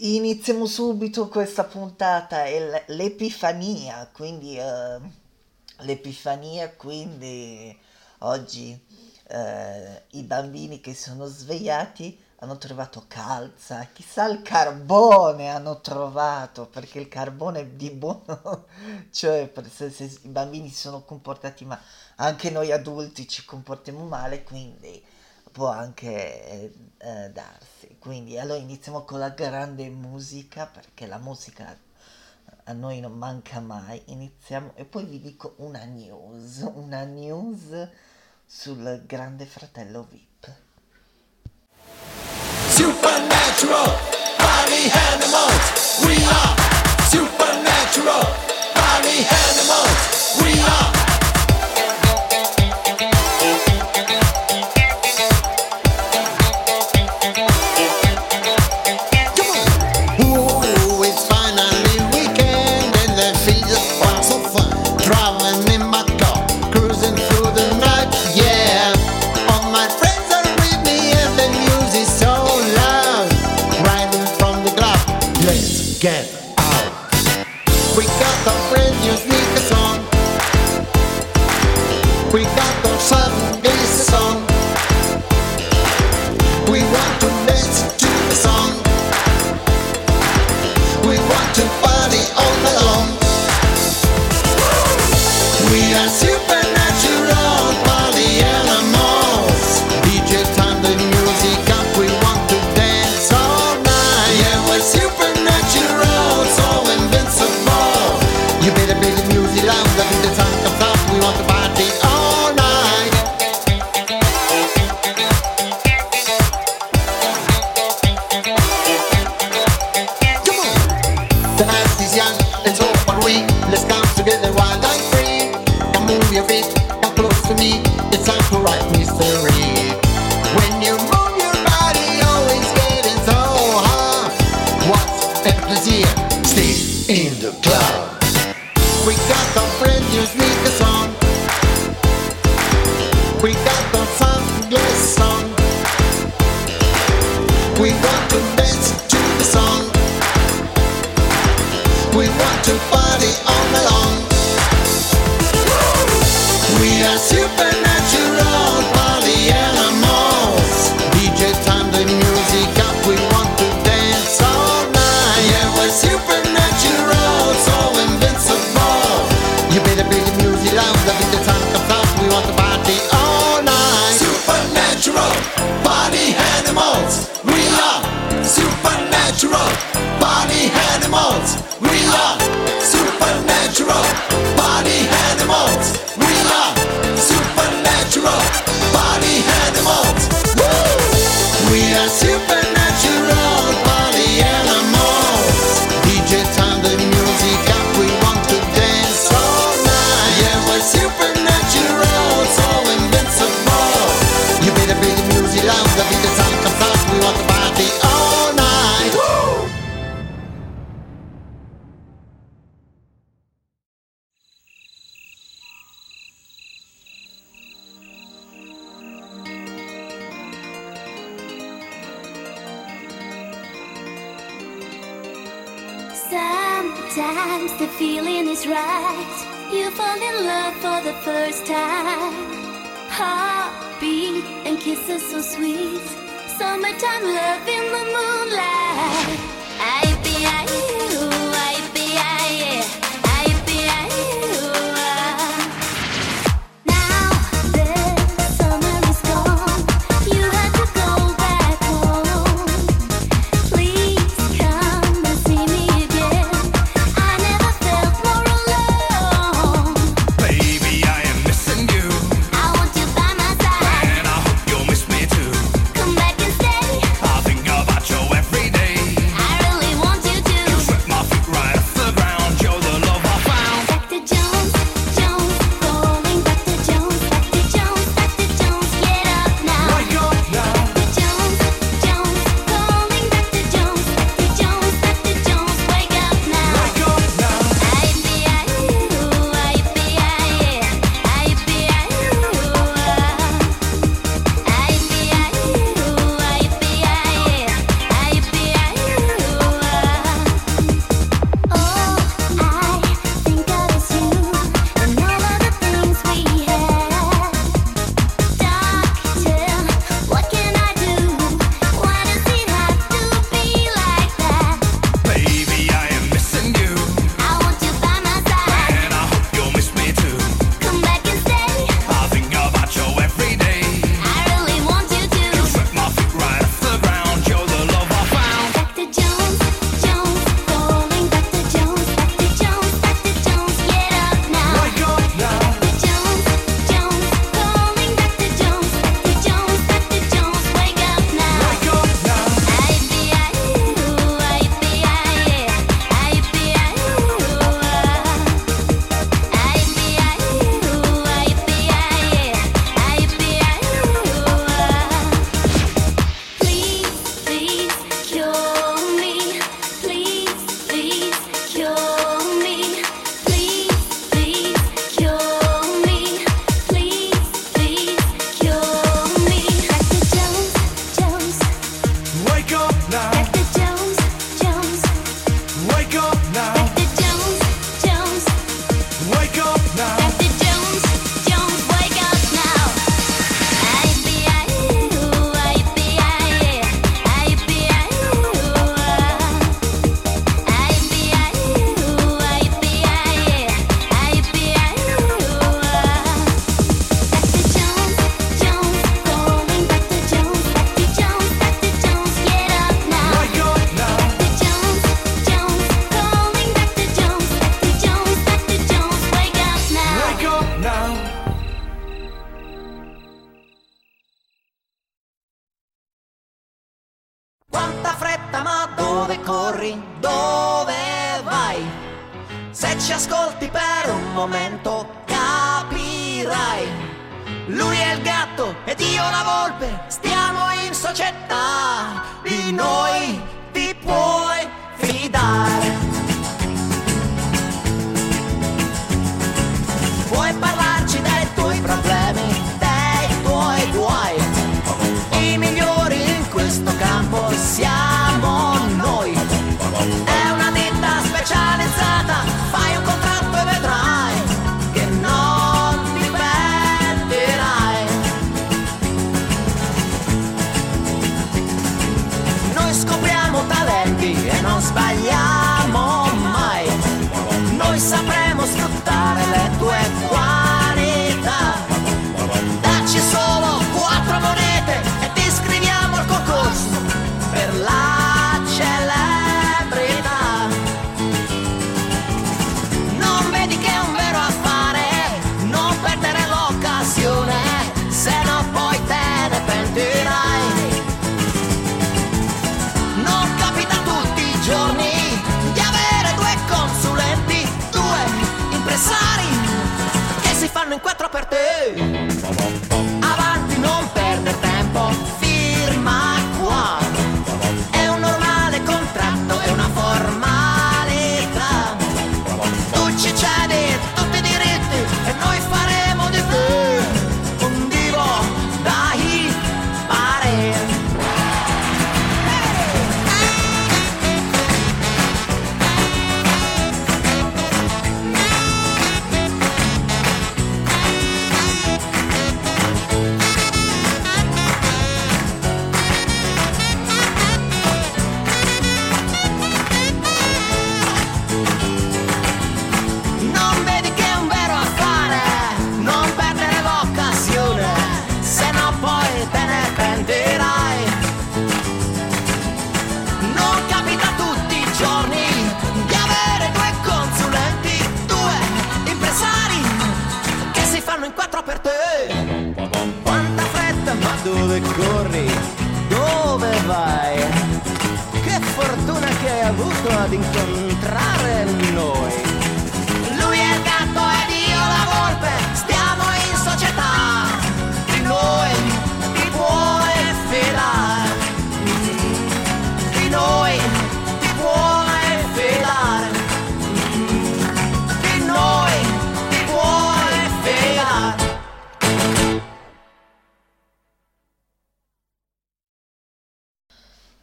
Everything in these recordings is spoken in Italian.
iniziamo subito questa puntata, è l'Epifania, quindi uh, l'Epifania, quindi oggi uh, i bambini che sono svegliati hanno trovato calza, chissà il carbone hanno trovato, perché il carbone è di buono, cioè se, se i bambini si sono comportati ma anche noi adulti ci comportiamo male, quindi può anche eh, eh, darsi. Quindi allora iniziamo con la grande musica, perché la musica a noi non manca mai. Iniziamo e poi vi dico una news, una news sul grande fratello VIP. Supernatural animals, we are supernatural body animals, natural body animals. We are. Sometimes the feeling is right. You fall in love for the first time. Heartbeat and kisses so sweet. Summertime love in the moonlight. In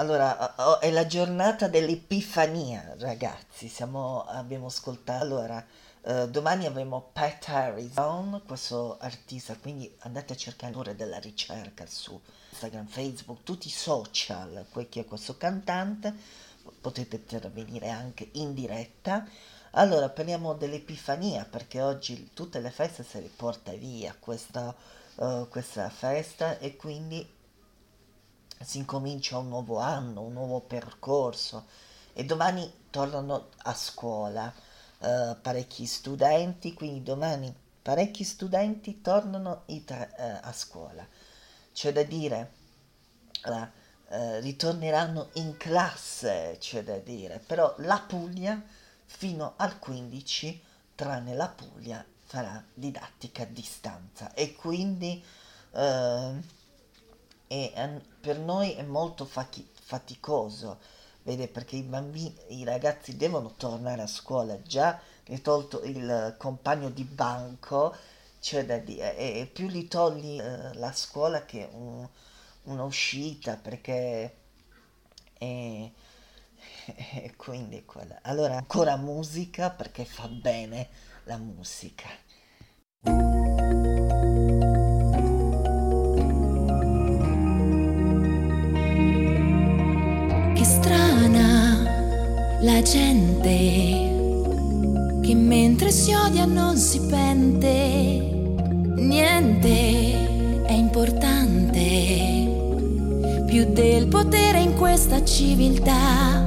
Allora, è la giornata dell'Epifania, ragazzi. Siamo, abbiamo ascoltato. Allora, eh, domani avremo Pat Harrison, questo artista, quindi andate a cercare l'ora della ricerca su Instagram, Facebook, tutti i social, che è questo cantante. Potete intervenire anche in diretta. Allora, parliamo dell'Epifania, perché oggi tutte le feste se le porta via questa, eh, questa festa e quindi si incomincia un nuovo anno, un nuovo percorso e domani tornano a scuola eh, parecchi studenti, quindi domani parecchi studenti tornano i tre- eh, a scuola. C'è da dire, eh, eh, ritorneranno in classe, c'è da dire, però la Puglia fino al 15, tranne la Puglia, farà didattica a distanza e quindi... e eh, per noi è molto fachi- faticoso, vede, perché i bambini, i ragazzi devono tornare a scuola, già gli hai tolto il compagno di banco, c'è da dire, e, più li togli eh, la scuola che un- un'uscita, perché è, e quindi è quella. Allora, ancora musica, perché fa bene la musica. Gente che mentre si odia non si pente, niente è importante più del potere in questa civiltà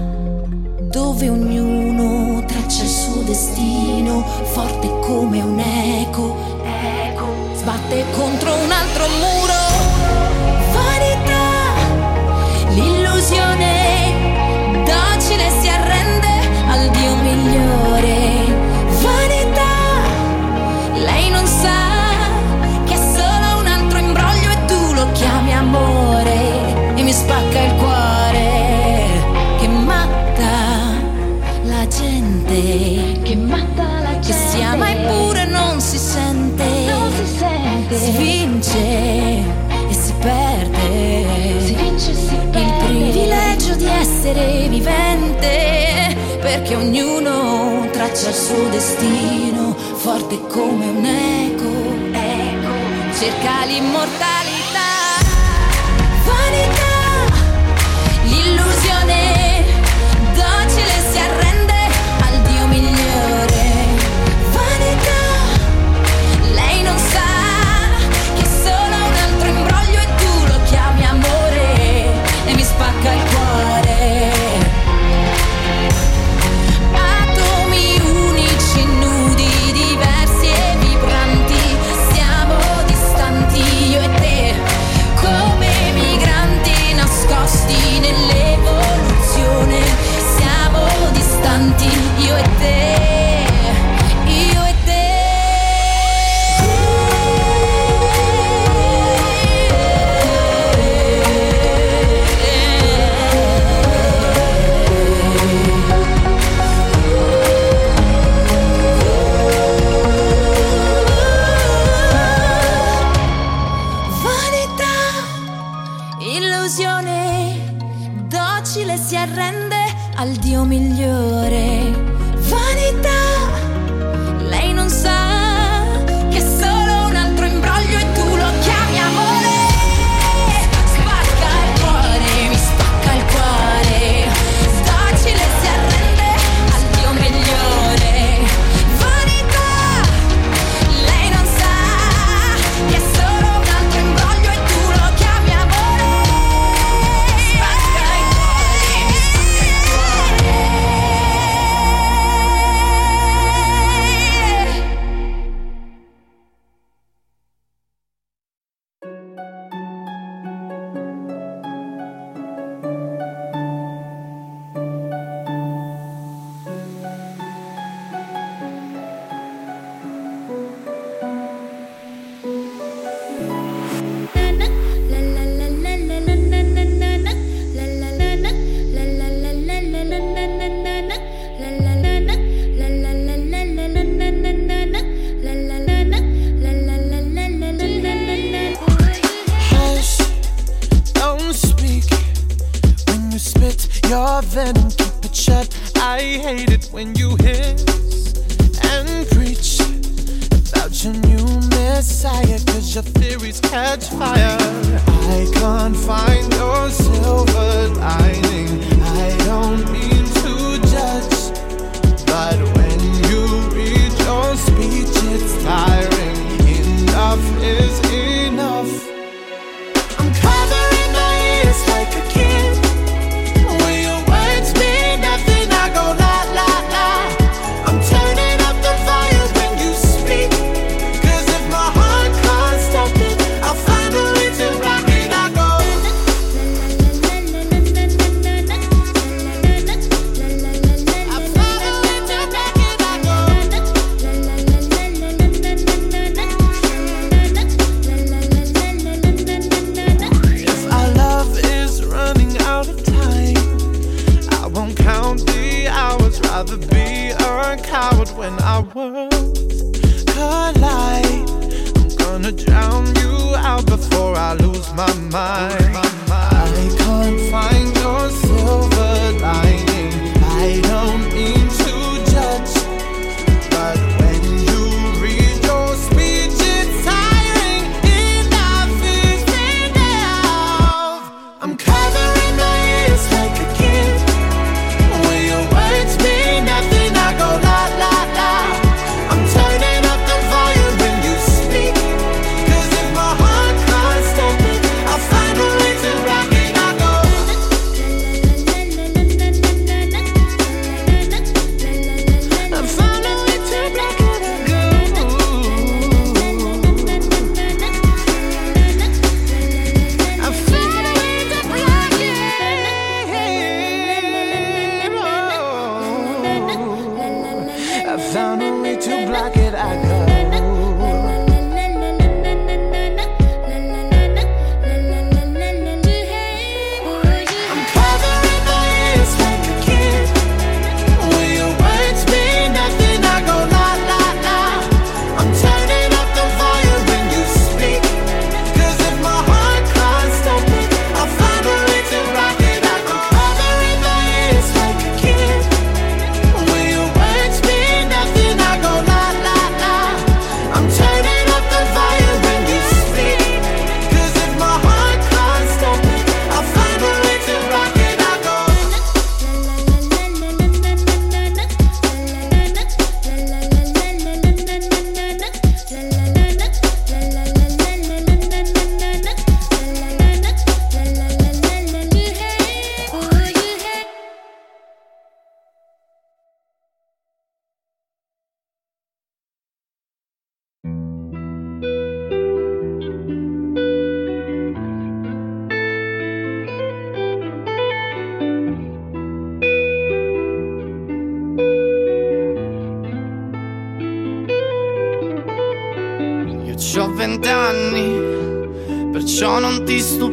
dove ognuno traccia il suo destino forte come un eco, eco. Sbatte contro un altro muro. essere vivente, perché ognuno traccia il suo destino, forte come un eco, eco cerca l'immortalità. catch fire.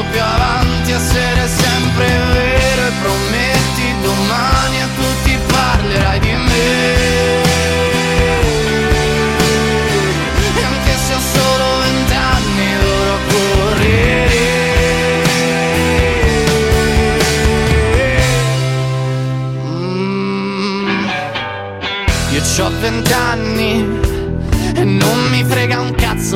passo più avanti, essere sempre vero e prometti domani a tutti parlerai di me. E anche se ho solo vent'anni dovrò correre. Mm. Io ho vent'anni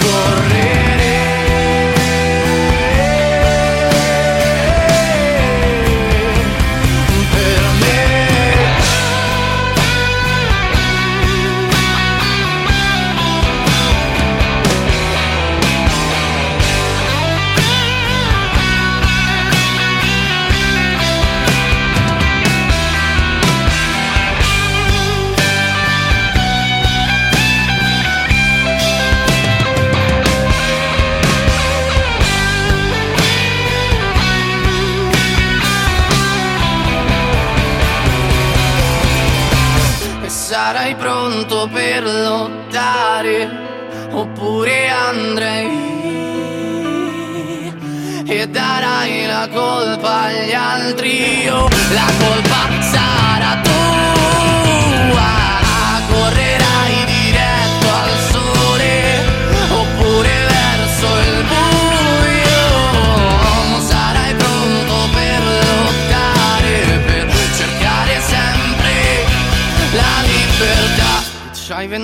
Dovrò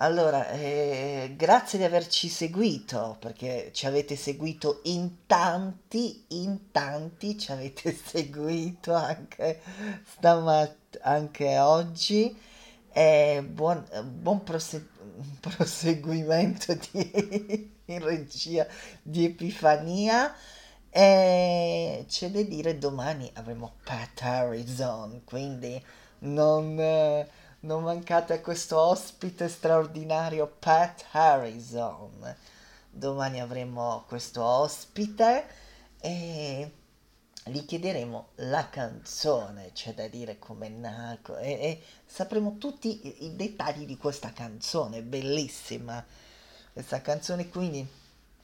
Allora, eh, grazie di averci seguito, perché ci avete seguito in tanti, in tanti ci avete seguito anche stamattina, anche oggi. E buon, buon prose- proseguimento di, in regia di Epifania. E c'è da dire domani avremo Pat Harrison, quindi non, eh, non mancate questo ospite straordinario Pat Harrison. Domani avremo questo ospite e gli chiederemo la canzone, c'è da dire come nato e, e sapremo tutti i, i dettagli di questa canzone, bellissima questa canzone, quindi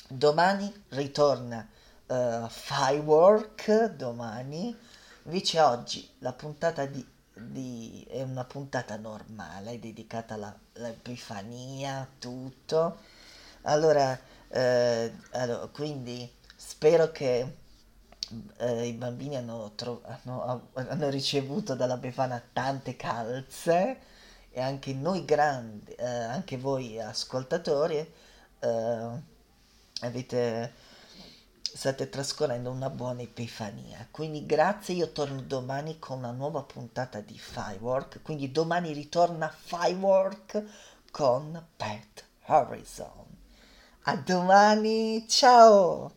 domani ritorna uh, Firework, domani, invece oggi la puntata di, di- è una puntata normale, dedicata all'Epifania, tutto, allora, eh, allora, quindi spero che eh, i bambini hanno, tro- hanno, hanno, ricevuto dalla Befana tante calze e anche noi grandi, eh, anche voi ascoltatori, eh, avete, state trascorrendo una buona epifania. Quindi grazie, io torno domani con una nuova puntata di Firework, quindi domani ritorna Firework con Pat Harrison. A domani, ciao!